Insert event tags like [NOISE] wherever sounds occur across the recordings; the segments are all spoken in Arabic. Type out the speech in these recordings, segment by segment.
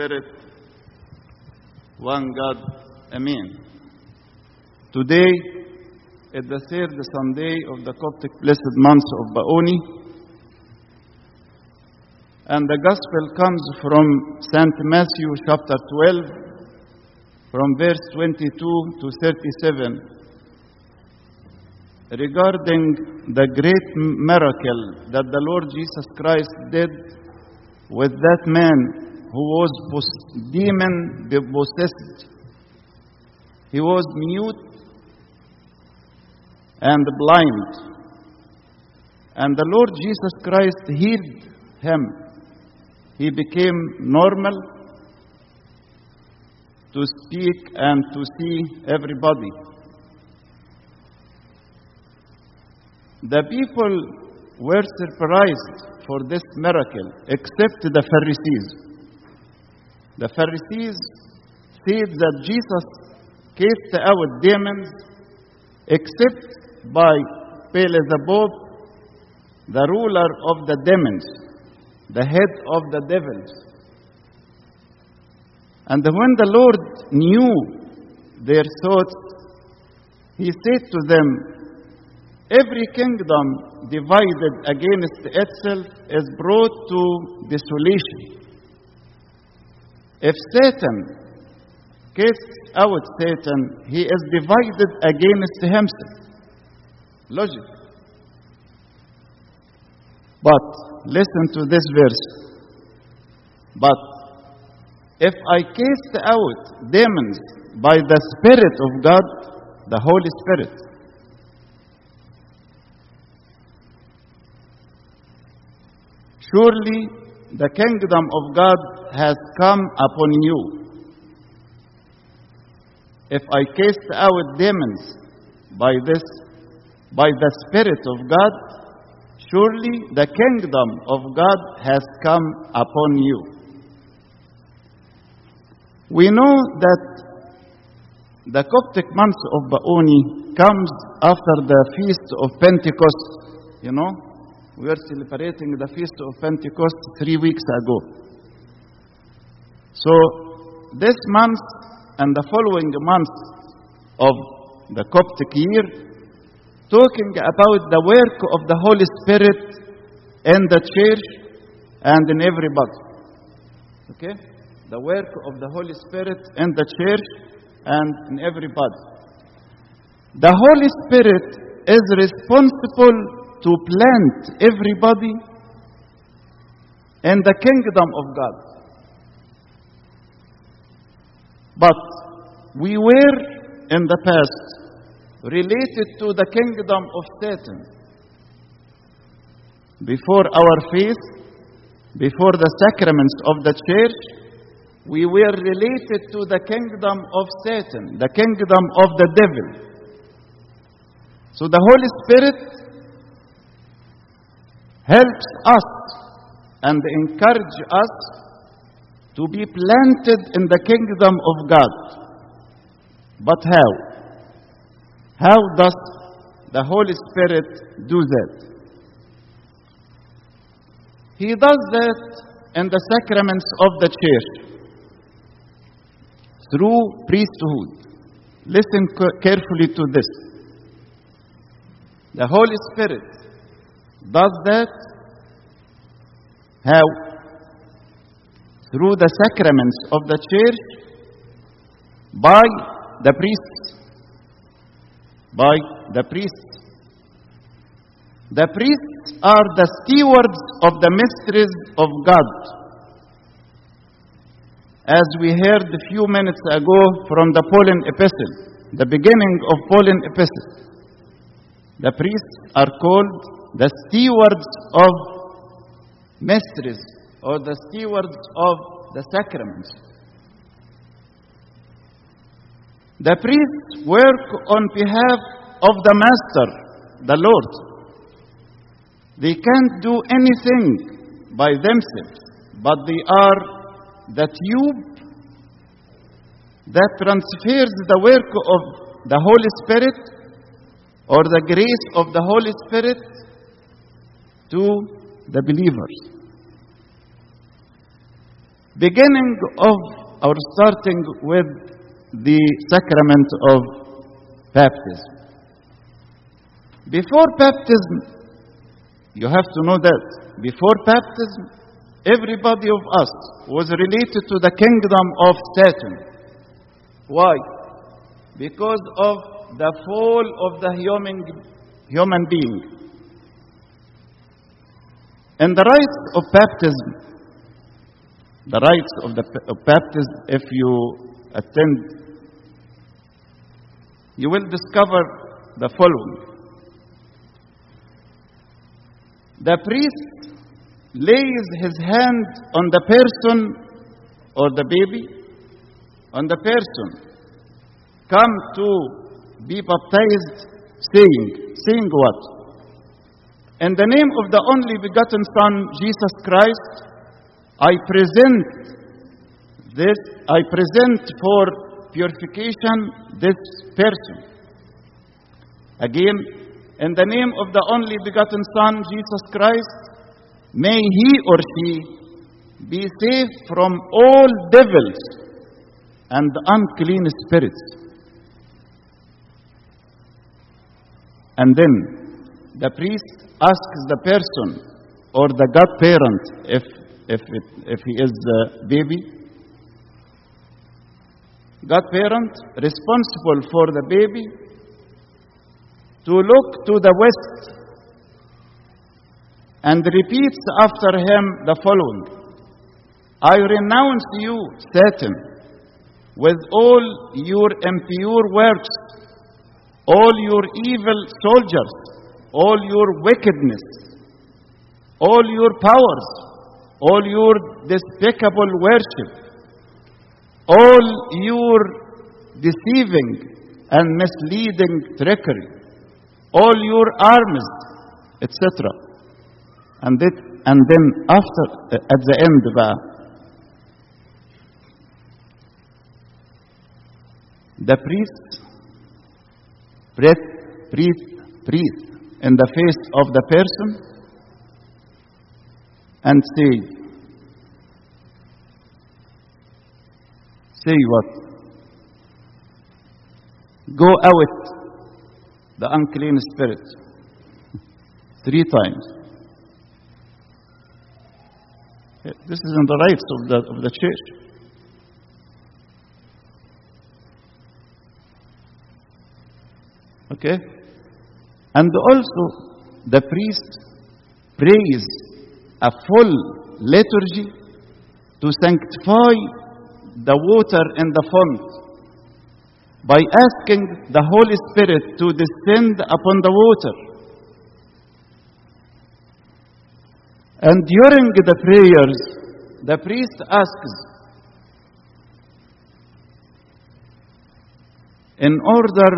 Spirit, one God. Amen. Today at the third Sunday of the Coptic blessed month of Baoni, and the Gospel comes from St. Matthew chapter 12, from verse 22 to 37, regarding the great miracle that the Lord Jesus Christ did with that man who was demon possessed. He was mute and blind. And the Lord Jesus Christ healed him. He became normal to speak and to see everybody. The people were surprised for this miracle, except the Pharisees. The Pharisees said that Jesus cast out demons except by Beelzebub, the ruler of the demons, the head of the devils. And when the Lord knew their thoughts, he said to them, Every kingdom divided against itself is brought to desolation. If Satan casts out Satan, he is divided against himself. Logic. But listen to this verse. But if I cast out demons by the Spirit of God, the Holy Spirit, surely the kingdom of God has come upon you. If I cast out demons by this, by the Spirit of God, surely the kingdom of God has come upon you. We know that the Coptic month of Baoni comes after the feast of Pentecost, you know. We were celebrating the feast of Pentecost three weeks ago. So, this month and the following months of the Coptic year, talking about the work of the Holy Spirit in the church and in everybody. Okay? The work of the Holy Spirit in the church and in everybody. The Holy Spirit is responsible to plant everybody in the kingdom of God. But we were in the past related to the kingdom of Satan. Before our faith, before the sacraments of the church, we were related to the kingdom of Satan, the kingdom of the devil. So the Holy Spirit helps us and encourage us to be planted in the kingdom of God. But how? How does the Holy Spirit do that? He does that in the sacraments of the church through priesthood. Listen carefully to this. The Holy Spirit does that how? Through the sacraments of the church by the priests. By the priests. The priests are the stewards of the mysteries of God. As we heard a few minutes ago from the Pauline epistle, the beginning of Pauline epistle, the priests are called the stewards of mysteries or the stewards of the sacraments. The priests work on behalf of the Master, the Lord. They can't do anything by themselves, but they are the tube that transfers the work of the Holy Spirit or the grace of the Holy Spirit to the believers. beginning of or starting with the sacrament of baptism. Before baptism, you have to know that before baptism, everybody of us was related to the kingdom of Satan. Why? Because of the fall of the human, human being. And the rites of baptism, the rites of, the, of baptism, if you attend, you will discover the following. The priest lays his hand on the person or the baby, on the person, come to be baptized, saying, saying what? In the name of the only begotten Son, Jesus Christ, I present this, I present for purification this person. Again, in the name of the only begotten Son, Jesus Christ, may he or she be saved from all devils and unclean spirits. And then the priest asks the person or the godparent if, if, it, if he is the baby, godparent responsible for the baby to look to the west and repeats after him the following. I renounce you, Satan, with all your impure works, all your evil soldiers, all your wickedness, all your powers, all your despicable worship, all your deceiving and misleading trickery, all your arms, etc. And, it, and then after, at the end بقى the priest breath, breathe, breathe in the face of the person and say, say what? Go out the unclean spirit three times. Eh, this is in the rights of the, of the church. Okay? And also, the priest prays a full liturgy to sanctify the water in the font by asking the Holy Spirit to descend upon the water. And during the prayers, the priest asks, in order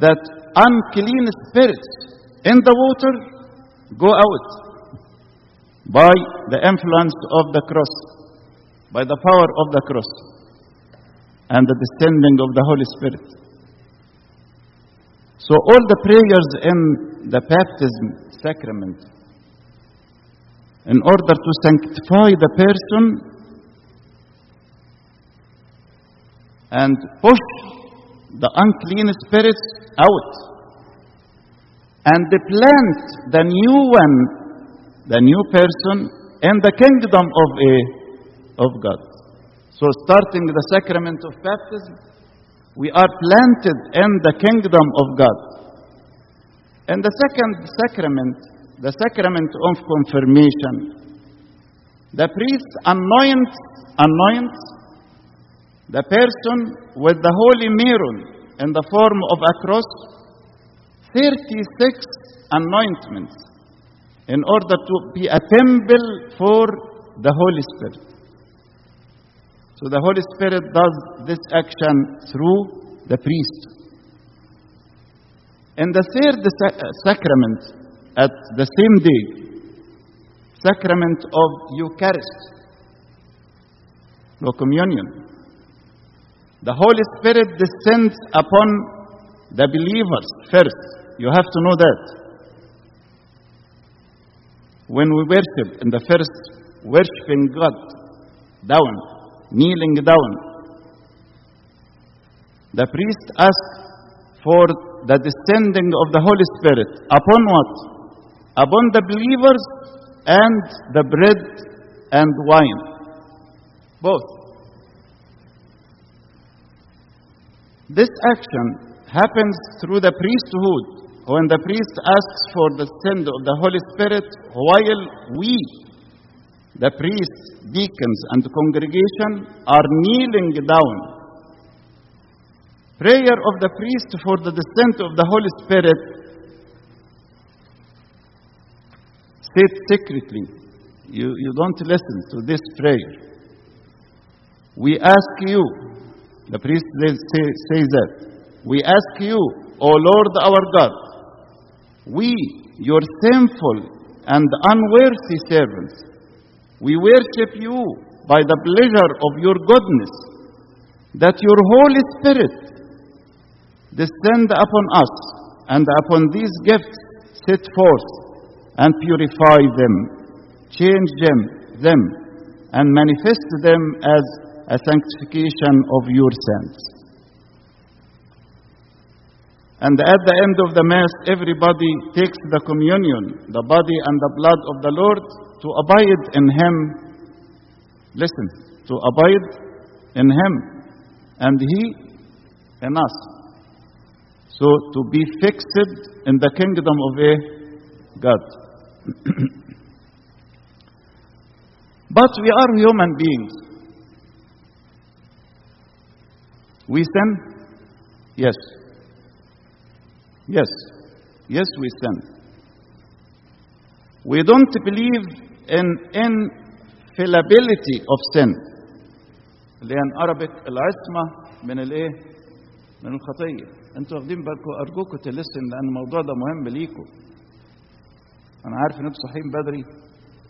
that unclean spirits in the water go out by the influence of the cross, by the power of the cross, and the descending of the Holy Spirit. So, all the prayers in the baptism sacrament, in order to sanctify the person and push the unclean spirits out and plant the new one, the new person in the kingdom of a of God. So starting the sacrament of baptism, we are planted in the kingdom of God. And the second sacrament, the sacrament of confirmation, the priest anoints anoints the person with the holy mirror in the form of a cross 36 anointments in order to be a temple for the Holy Spirit. So the Holy Spirit does this action through the priest. In the third sacrament, at the same day, sacrament of Eucharist, or communion, the Holy Spirit descends upon the believers first. You have to know that. When we worship in the first worshiping God down, kneeling down. The priest asks for the descending of the Holy Spirit upon what? Upon the believers and the bread and wine. Both. This action happens through the priesthood when the priest asks for the send of the Holy Spirit while we, the priests, deacons, and congregation are kneeling down. Prayer of the priest for the descent of the Holy Spirit said secretly. You, you don't listen to this prayer. We ask you, the priest says, says that, we ask you, O Lord our God, we, your sinful and unworthy servants, we worship you by the pleasure of your goodness, that your Holy Spirit descend upon us and upon these gifts set forth and purify them, change them, them and manifest them as a sanctification of your sins. And at the end of the Mass, everybody takes the communion, the body and the blood of the Lord, to abide in Him. Listen, to abide in Him, and He in us. So to be fixed in the kingdom of a God. [CLEARS THROAT] but we are human beings. We sin? Yes. Yes. Yes, we sin. We don't believe in infallibility of sin. اللي هي Arabic العصمة من الايه؟ من الخطية. أنتوا واخدين بالكم ارجوكم تلسن لأن الموضوع ده مهم ليكم. أنا عارف أنتوا صاحيين بدري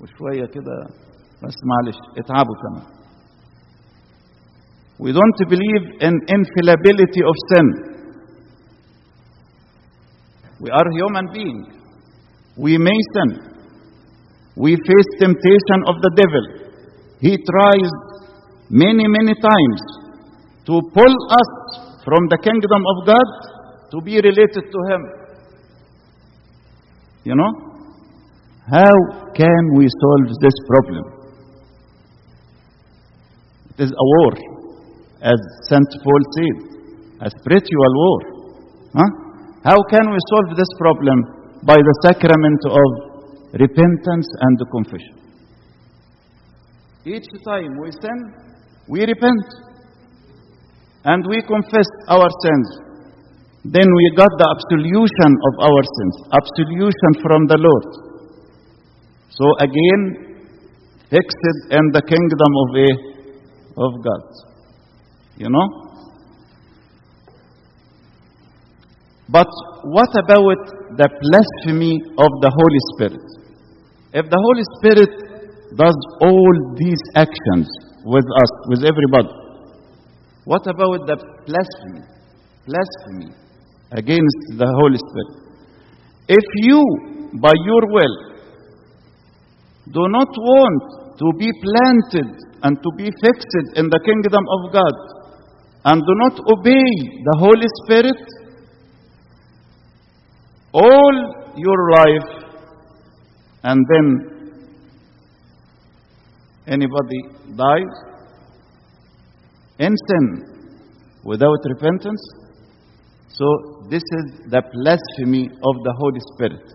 وشوية كده بس معلش اتعبوا كمان. We don't believe in infallibility of sin. We are human beings. We may sin. We face temptation of the devil. He tries many, many times to pull us from the kingdom of God to be related to Him. You know? How can we solve this problem? It is a war, as St. Paul said, a spiritual war. Huh? How can we solve this problem? By the sacrament of repentance and confession. Each time we sin, we repent and we confess our sins. Then we got the absolution of our sins, absolution from the Lord. So again, fixed in the kingdom of a, of God. You know? But what about the blasphemy of the Holy Spirit? If the Holy Spirit does all these actions with us, with everybody, what about the blasphemy? Blasphemy against the Holy Spirit. If you, by your will, do not want to be planted and to be fixed in the kingdom of God, and do not obey the Holy Spirit, all your life, and then anybody dies in sin without repentance. So, this is the blasphemy of the Holy Spirit.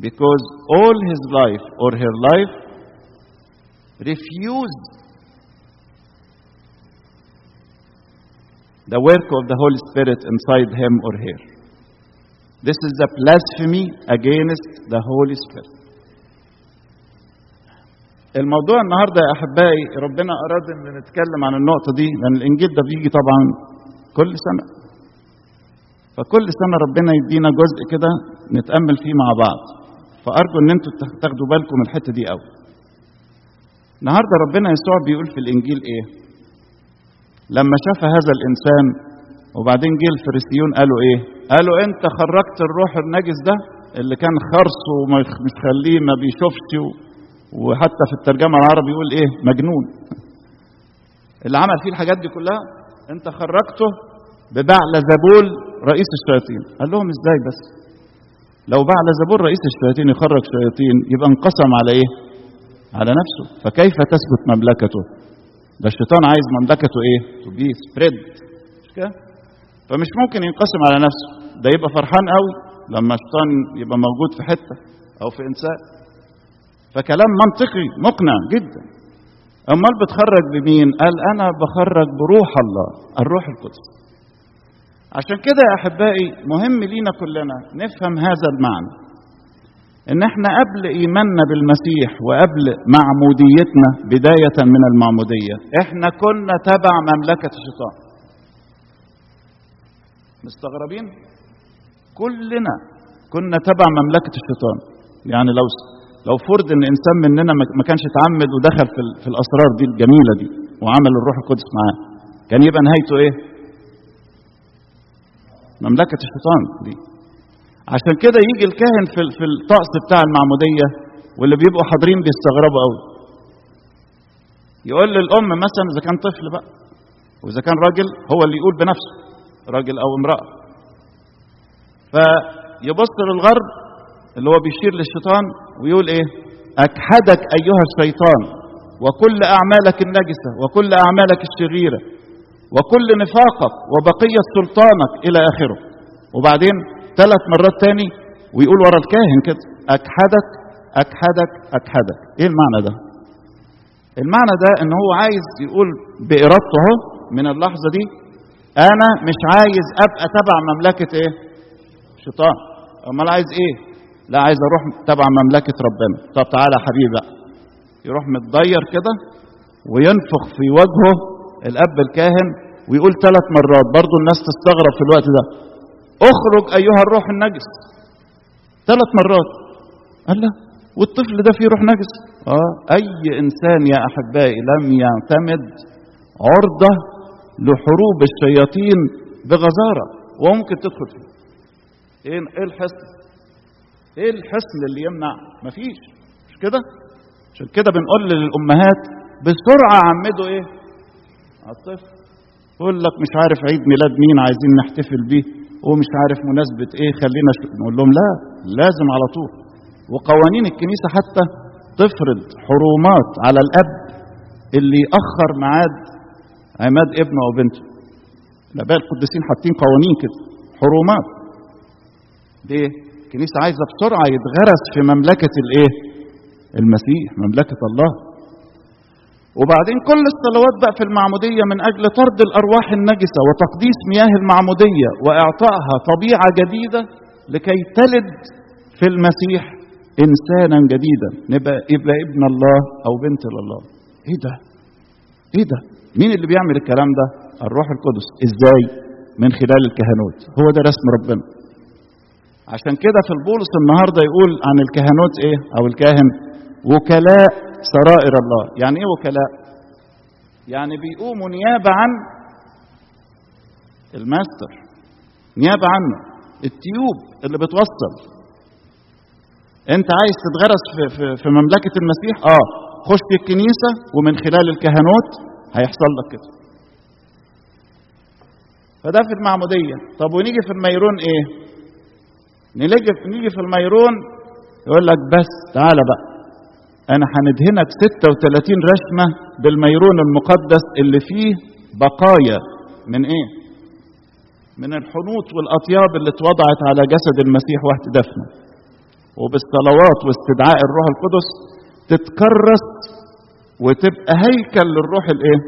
Because all his life or her life refused the work of the Holy Spirit inside him or her. This is a blasphemy against the Holy Spirit. الموضوع النهارده يا أحبائي ربنا أراد إن نتكلم عن النقطة دي لأن الإنجيل ده بيجي طبعا كل سنة فكل سنة ربنا يدينا جزء كده نتأمل فيه مع بعض فأرجو إن أنتوا تاخدوا بالكم من الحتة دي قوي النهارده ربنا يسوع بيقول في الإنجيل إيه لما شاف هذا الإنسان وبعدين جه الفريسيون قالوا إيه؟ قالوا أنت خرجت الروح النجس ده اللي كان خرس ومش خليه ما بيشوفش وحتى في الترجمة العربي يقول إيه؟ مجنون. [LAUGHS] اللي عمل فيه الحاجات دي كلها أنت خرجته ببعل زبول رئيس الشياطين. قال لهم إزاي بس؟ لو بعل زبول رئيس الشياطين يخرج شياطين يبقى انقسم على إيه؟ على نفسه. فكيف تثبت مملكته؟ ده الشيطان عايز مملكته إيه؟ to be spread مش كده؟ فمش ممكن ينقسم على نفسه. ده يبقى فرحان قوي لما الشيطان يبقى موجود في حتة أو في إنسان. فكلام منطقي مقنع جدا. أمال بتخرج بمين؟ قال أنا بخرج بروح الله الروح القدس. عشان كده يا أحبائي مهم لينا كلنا نفهم هذا المعنى. إن إحنا قبل إيماننا بالمسيح وقبل معموديتنا بداية من المعمودية إحنا كنا تبع مملكة الشيطان. مستغربين؟ كلنا كنا تبع مملكة الشيطان. يعني لو لو فرض إن إنسان مننا ما كانش اتعمد ودخل في, في الأسرار دي الجميلة دي وعمل الروح القدس معاه كان يبقى نهايته إيه؟ مملكة الشيطان دي. عشان كده يجي الكاهن في في الطقس بتاع المعمودية واللي بيبقوا حاضرين بيستغربوا قوي يقول للأم مثلا إذا كان طفل بقى وإذا كان راجل هو اللي يقول بنفسه راجل أو امرأة. فيبص للغرب اللي هو بيشير للشيطان ويقول إيه؟ أكحدك أيها الشيطان وكل أعمالك النجسة وكل أعمالك الشريرة وكل نفاقك وبقية سلطانك إلى آخره. وبعدين ثلاث مرات تاني ويقول ورا الكاهن كده أكحدك أكحدك أكحدك. إيه المعنى ده؟ المعنى ده إن هو عايز يقول بإرادته أهو من اللحظة دي أنا مش عايز أبقى تبع مملكة إيه؟ شيطان. أمال عايز إيه؟ لا عايز أروح تبع مملكة ربنا. طب تعالى يا حبيبي بقى. يروح متضير كده وينفخ في وجهه الأب الكاهن ويقول ثلاث مرات. برضه الناس تستغرب في الوقت ده. أخرج أيها الروح النجس. ثلاث مرات. قال لا والطفل ده فيه روح نجس؟ آه. أي إنسان يا أحبائي لم يعتمد عرضة لحروب الشياطين بغزارة وممكن تدخل فيه. إيه إيه الحصن؟ إيه الحصن اللي يمنع؟ مفيش. مش كده؟ عشان كده بنقول للأمهات بسرعة عمدوا إيه؟ على الطفل. يقول لك مش عارف عيد ميلاد مين عايزين نحتفل بيه. ومش عارف مناسبة إيه خلينا نقول لهم لا لازم على طول وقوانين الكنيسة حتى تفرض حرومات على الأب اللي يأخر ميعاد عماد ابنه أو بنته الآباء القديسين حاطين قوانين كده حرومات ليه؟ الكنيسة عايزة بسرعة يتغرس في مملكة الإيه؟ المسيح مملكة الله وبعدين كل الصلوات بقى في المعمودية من أجل طرد الأرواح النجسة وتقديس مياه المعمودية وإعطائها طبيعة جديدة لكي تلد في المسيح إنسانا جديدا نبقى يبقى ابن الله أو بنت الله إيه ده؟ إيه ده؟ مين اللي بيعمل الكلام ده؟ الروح القدس إزاي؟ من خلال الكهنوت هو ده رسم ربنا عشان كده في البولس النهارده يقول عن الكهنوت إيه أو الكاهن وكلاء سرائر الله. يعني إيه وكلاء؟ يعني بيقوموا نيابة عن الماستر نيابة عنه ال tube اللي بتوصل. أنت عايز تتغرس في, في, في مملكة المسيح؟ آه. خش الكنيسة ومن خلال الكهنوت هيحصل لك كده. فده في المعمودية. طب ونيجي في الميرون إيه؟ نيجي نيجي في الميرون يقول لك بس تعالى بقى. أنا هندهنك 36 رسمه بالميرون المقدس اللي فيه بقايا. من إيه؟ من الحنوط والأطياب اللي اتوضعت على جسد المسيح وقت دفنه. وبالصلوات واستدعاء الروح القدس تتكرس وتبقى هيكل للروح الإيه؟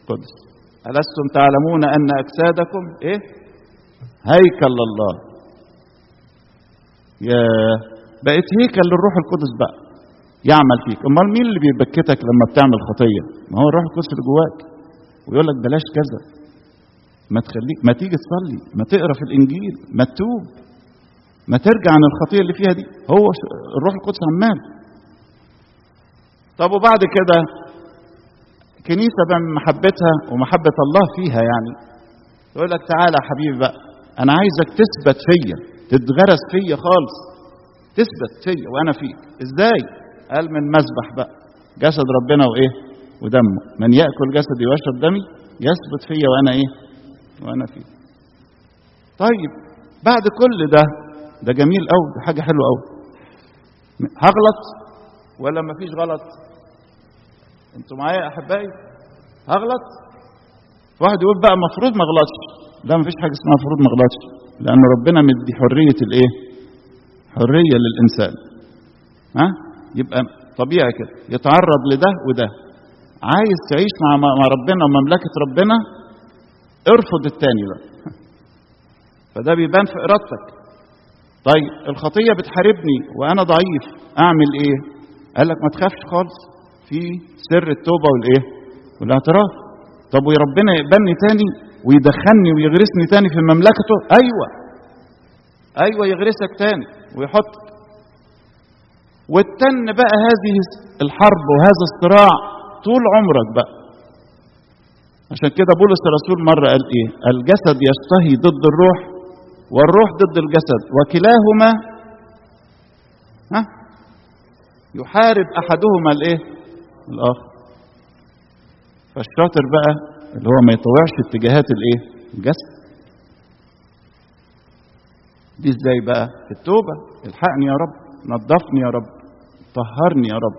القدس. ألستم تعلمون أن أجسادكم إيه؟ هيكل لله. يا بقت هيكل للروح القدس بقى. يعمل فيك. أمال مين اللي بيبكتك لما بتعمل خطية؟ ما هو الروح القدس اللي جواك. ويقول لك بلاش كذا. ما تخليك ما تيجي تصلي. ما تقرأ في الإنجيل. ما تتوب. ما ترجع عن الخطية اللي فيها دي. هو الروح القدس عمال. طب وبعد كده؟ كنيسة بقى محبتها ومحبة الله فيها يعني. يقول لك تعالى يا حبيبي بقى. أنا عايزك تثبت فيا. تتغرس فيا خالص. تثبت فيا وأنا فيك. إزاي؟ قال من مسبح بقى. جسد ربنا وإيه؟ ودمه. من يأكل جسدي ويشرب دمي يثبت فيا وأنا إيه؟ وأنا فيه. طيب بعد كل ده ده جميل قوي ده حاجة حلوة قوي هغلط ولا مفيش غلط؟ أنتوا معايا يا أحبائي؟ هغلط؟ واحد يقول بقى المفروض ما اغلطش لا مفيش حاجة اسمها المفروض ما اغلطش لأن ربنا مدي حرية الإيه؟ حرية للإنسان. ها؟ يبقى طبيعي كده يتعرض لده وده. عايز تعيش مع مع ربنا ومملكة ربنا ارفض التاني بقى. [LAUGHS] فده بيبان في إرادتك. طيب الخطية بتحاربني وأنا ضعيف أعمل إيه؟ قال لك ما تخافش خالص في سر التوبة والإيه؟ والاعتراف. طب وربنا يقبلني تاني ويدخلني ويغرسني تاني في مملكته؟ أيوه. أيوه يغرسك تاني ويحطك والتن بقى هذه الحرب وهذا الصراع طول عمرك بقى. عشان كده بولس الرسول مرة قال إيه؟ الجسد يشتهي ضد الروح والروح ضد الجسد وكلاهما ها؟ يحارب أحدهما الإيه؟ الآخر. فالشاطر بقى اللي هو ما يطوعش اتجاهات الإيه؟ الجسد. دي إزاي بقى؟ التوبة. الحقني يا رب. نظفني يا رب طهرني يا رب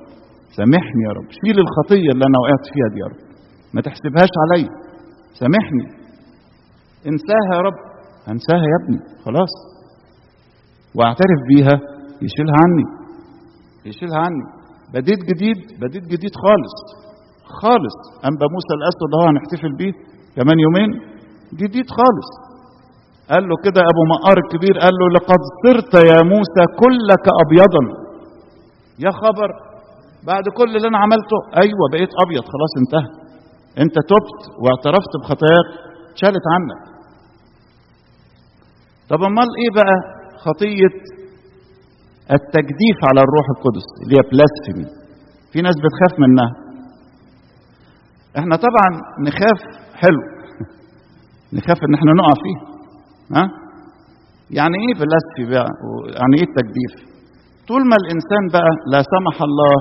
سامحني يا رب شيل الخطية اللي أنا وقعت فيها دي يا رب ما تحسبهاش عليا سامحني. انساها يا رب هنساها يا ابني خلاص. واعترف بيها يشيلها عني يشيلها عني. بديت جديد بديت جديد خالص خالص. أنبا موسى الأسود اللي هو هنحتفل بيه كمان يومين جديد خالص. قال له كده أبو مقار الكبير قال له لقد صرت يا موسى كلك ابيضا. يا خبر. بعد كل اللي أنا عملته. أيوه بقيت أبيض. خلاص انتهى. انت تبت واعترفت بخطاياك. اتشالت عنك. طب أمال إيه بقى خطية التجديف على الروح القدس اللي هي بلاسفيمي في ناس بتخاف منها. إحنا طبعا نخاف حلو. [LAUGHS] نخاف إن إحنا نقع فيه. ها؟ يعني إيه بلاسفي بقى؟ يعني إيه التجديف؟ طول ما الإنسان بقى لا سمح الله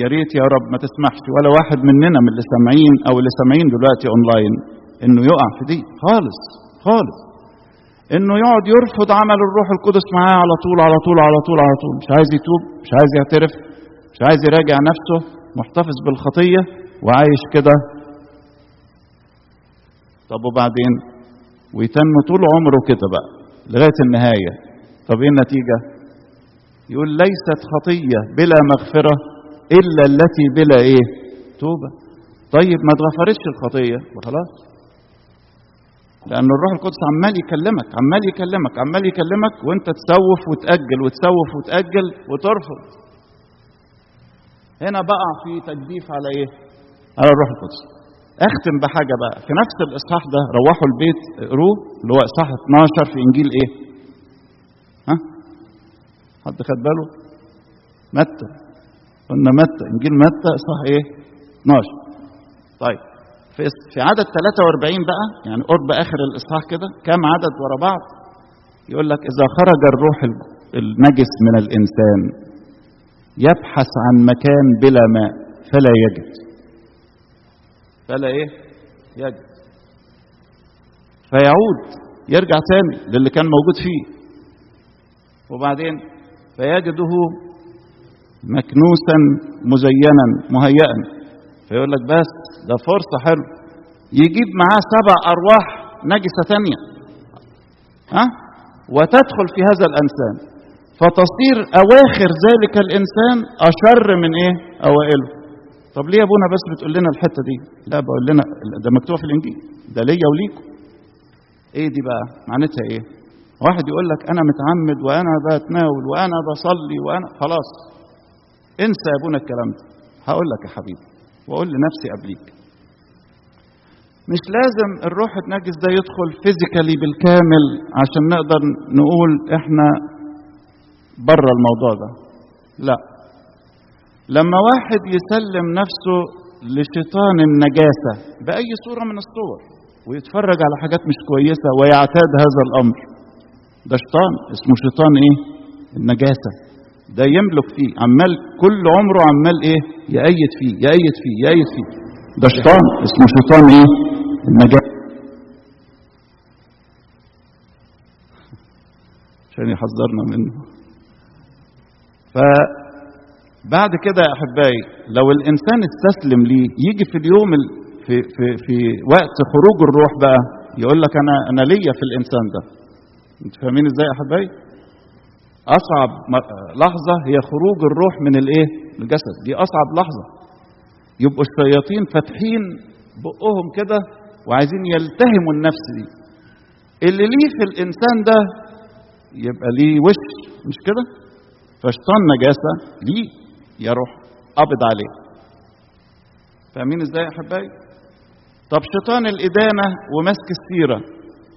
يا ريت يا رب ما تسمحش ولا واحد مننا من اللي سامعين أو اللي سامعين دلوقتي اونلاين إنه يقع في دي خالص خالص. إنه يقعد يرفض عمل الروح القدس معاه على طول على طول على طول على طول. مش عايز يتوب مش عايز يعترف مش عايز يراجع نفسه محتفظ بالخطية وعايش كده. طب وبعدين؟ ويتم طول عمره كده بقى لغاية النهاية طب إيه النتيجة يقول ليست خطية بلا مغفرة إلا التي بلا إيه توبة طيب ما اتغفرتش الخطية وخلاص لأن الروح القدس عمال يكلمك عمال يكلمك عمال يكلمك وأنت تسوف وتأجل وتسوف وتأجل وترفض. هنا بقع في تجديف على إيه؟ على الروح القدس. أختم بحاجة بقى في نفس الإصحاح ده روحوا البيت اقروه اللي هو إصحاح 12 في إنجيل إيه؟ ها؟ حد خد باله؟ متى قلنا متى إنجيل متى إصحاح إيه؟ 12 طيب في في عدد 43 بقى يعني قرب آخر الإصحاح كده كام عدد ورا بعض يقول لك إذا خرج الروح النجس من الإنسان يبحث عن مكان بلا ماء فلا يجد فلا إيه؟ يجد. فيعود يرجع تاني للي كان موجود فيه. وبعدين فيجده مكنوسا مزينا مهيئا. فيقول لك بس ده فرصة حلو يجيب معاه سبع أرواح نجسة تانية. ها؟ وتدخل في هذا الإنسان. فتصير أواخر ذلك الإنسان أشر من إيه؟ أوائله. طب ليه يا أبونا بس بتقول لنا الحتة دي؟ لا بقول لنا ده مكتوب في الإنجيل. ده ليا وليكم. إيه دي بقى؟ معناتها إيه؟ واحد يقول لك أنا متعمد وأنا بتناول وأنا بصلي وأنا خلاص. انسى يا أبونا الكلام ده. هقول لك يا حبيبي وأقول لنفسي قبليك. مش لازم الروح النجس ده يدخل فيزيكالي بالكامل عشان نقدر نقول إحنا بره الموضوع ده. لا. لما واحد يسلم نفسه لشيطان النجاسة بأي صورة من الصور ويتفرج على حاجات مش كويسة ويعتاد هذا الأمر ده شيطان اسمه شيطان إيه؟ النجاسة. ده يملك فيه عمال كل عمره عمال إيه؟ يأيد فيه يأيد فيه يأيد فيه. ده شيطان اسمه شيطان إيه؟ النجاة عشان يحذرنا منه. فبعد كده يا أحبائي لو الإنسان استسلم ليه يجي في اليوم ال... في في في وقت خروج الروح بقى يقول لك أنا أنا ليا في الإنسان ده. أنتوا فاهمين إزاي يا أحبائي؟ أصعب لحظة هي خروج الروح من الإيه؟ الجسد. دي أصعب لحظة. يبقوا الشياطين فاتحين بقهم كده وعايزين يلتهموا النفس دي. اللي ليه في الإنسان ده يبقى ليه وش مش كده؟ فشيطان نجاسة ليه. يروح قبض عليه. فاهمين إزاي يا أحبائي؟ طب شيطان الإدانة ومسك السيرة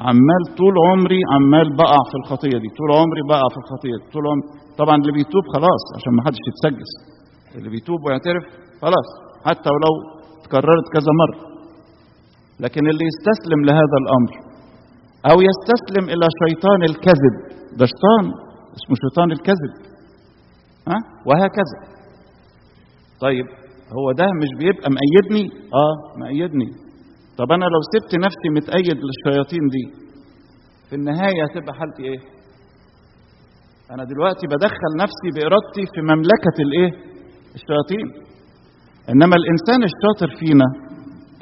عمال طول عمري عمال بقع في الخطية دي طول عمري بقع في الخطية دي طول عمري طبعا اللي بيتوب خلاص عشان ما حدش يتسجس اللي بيتوب ويعترف خلاص حتى ولو تكررت كذا مرة. لكن اللي يستسلم لهذا الأمر أو يستسلم إلى شيطان الكذب ده شيطان اسمه شيطان الكذب ها؟ وهكذا. طيب هو ده مش بيبقى مأيدني؟ آه مأيدني. طب أنا لو سبت نفسي متأيد للشياطين دي في النهاية هتبقى حالتي إيه؟ أنا دلوقتي بدخل نفسي بإرادتي في مملكة الإيه؟ الشياطين. إنما الإنسان الشاطر فينا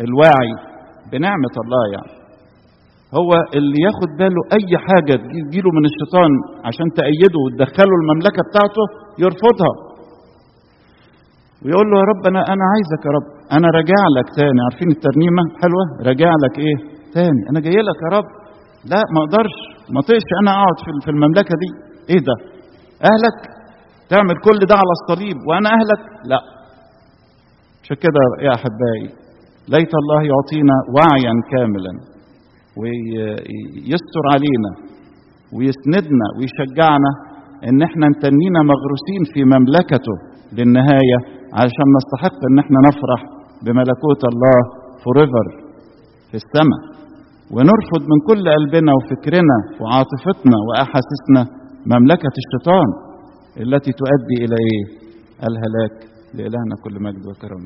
الواعي بنعمة الله يعني. هو اللي ياخد باله أي حاجة تجيله من الشيطان عشان تأيده وتدخله المملكة بتاعته يرفضها. ويقول له يا رب أنا أنا عايزك يا رب. أنا راجع لك تاني. عارفين الترنيمة حلوة؟ راجع لك إيه؟ تاني. أنا جاي لك يا رب. لا ما أقدرش. ما اطيقش أنا أقعد في في المملكة دي. إيه ده؟ أهلك؟ تعمل كل ده على الصليب وأنا أهلك؟ لا. عشان كده يا أحبائي؟ ليت الله يعطينا وعيا كاملا ويستر علينا ويسندنا ويشجعنا إن إحنا نتنينا مغروسين في مملكته للنهاية. علشان نستحق إن إحنا نفرح بملكوت الله فوريفر في السماء. ونرفض من كل قلبنا وفكرنا وعاطفتنا وأحاسيسنا مملكة الشيطان التي تؤدي إلى إيه؟ الهلاك لإلهنا كل مجد وكرم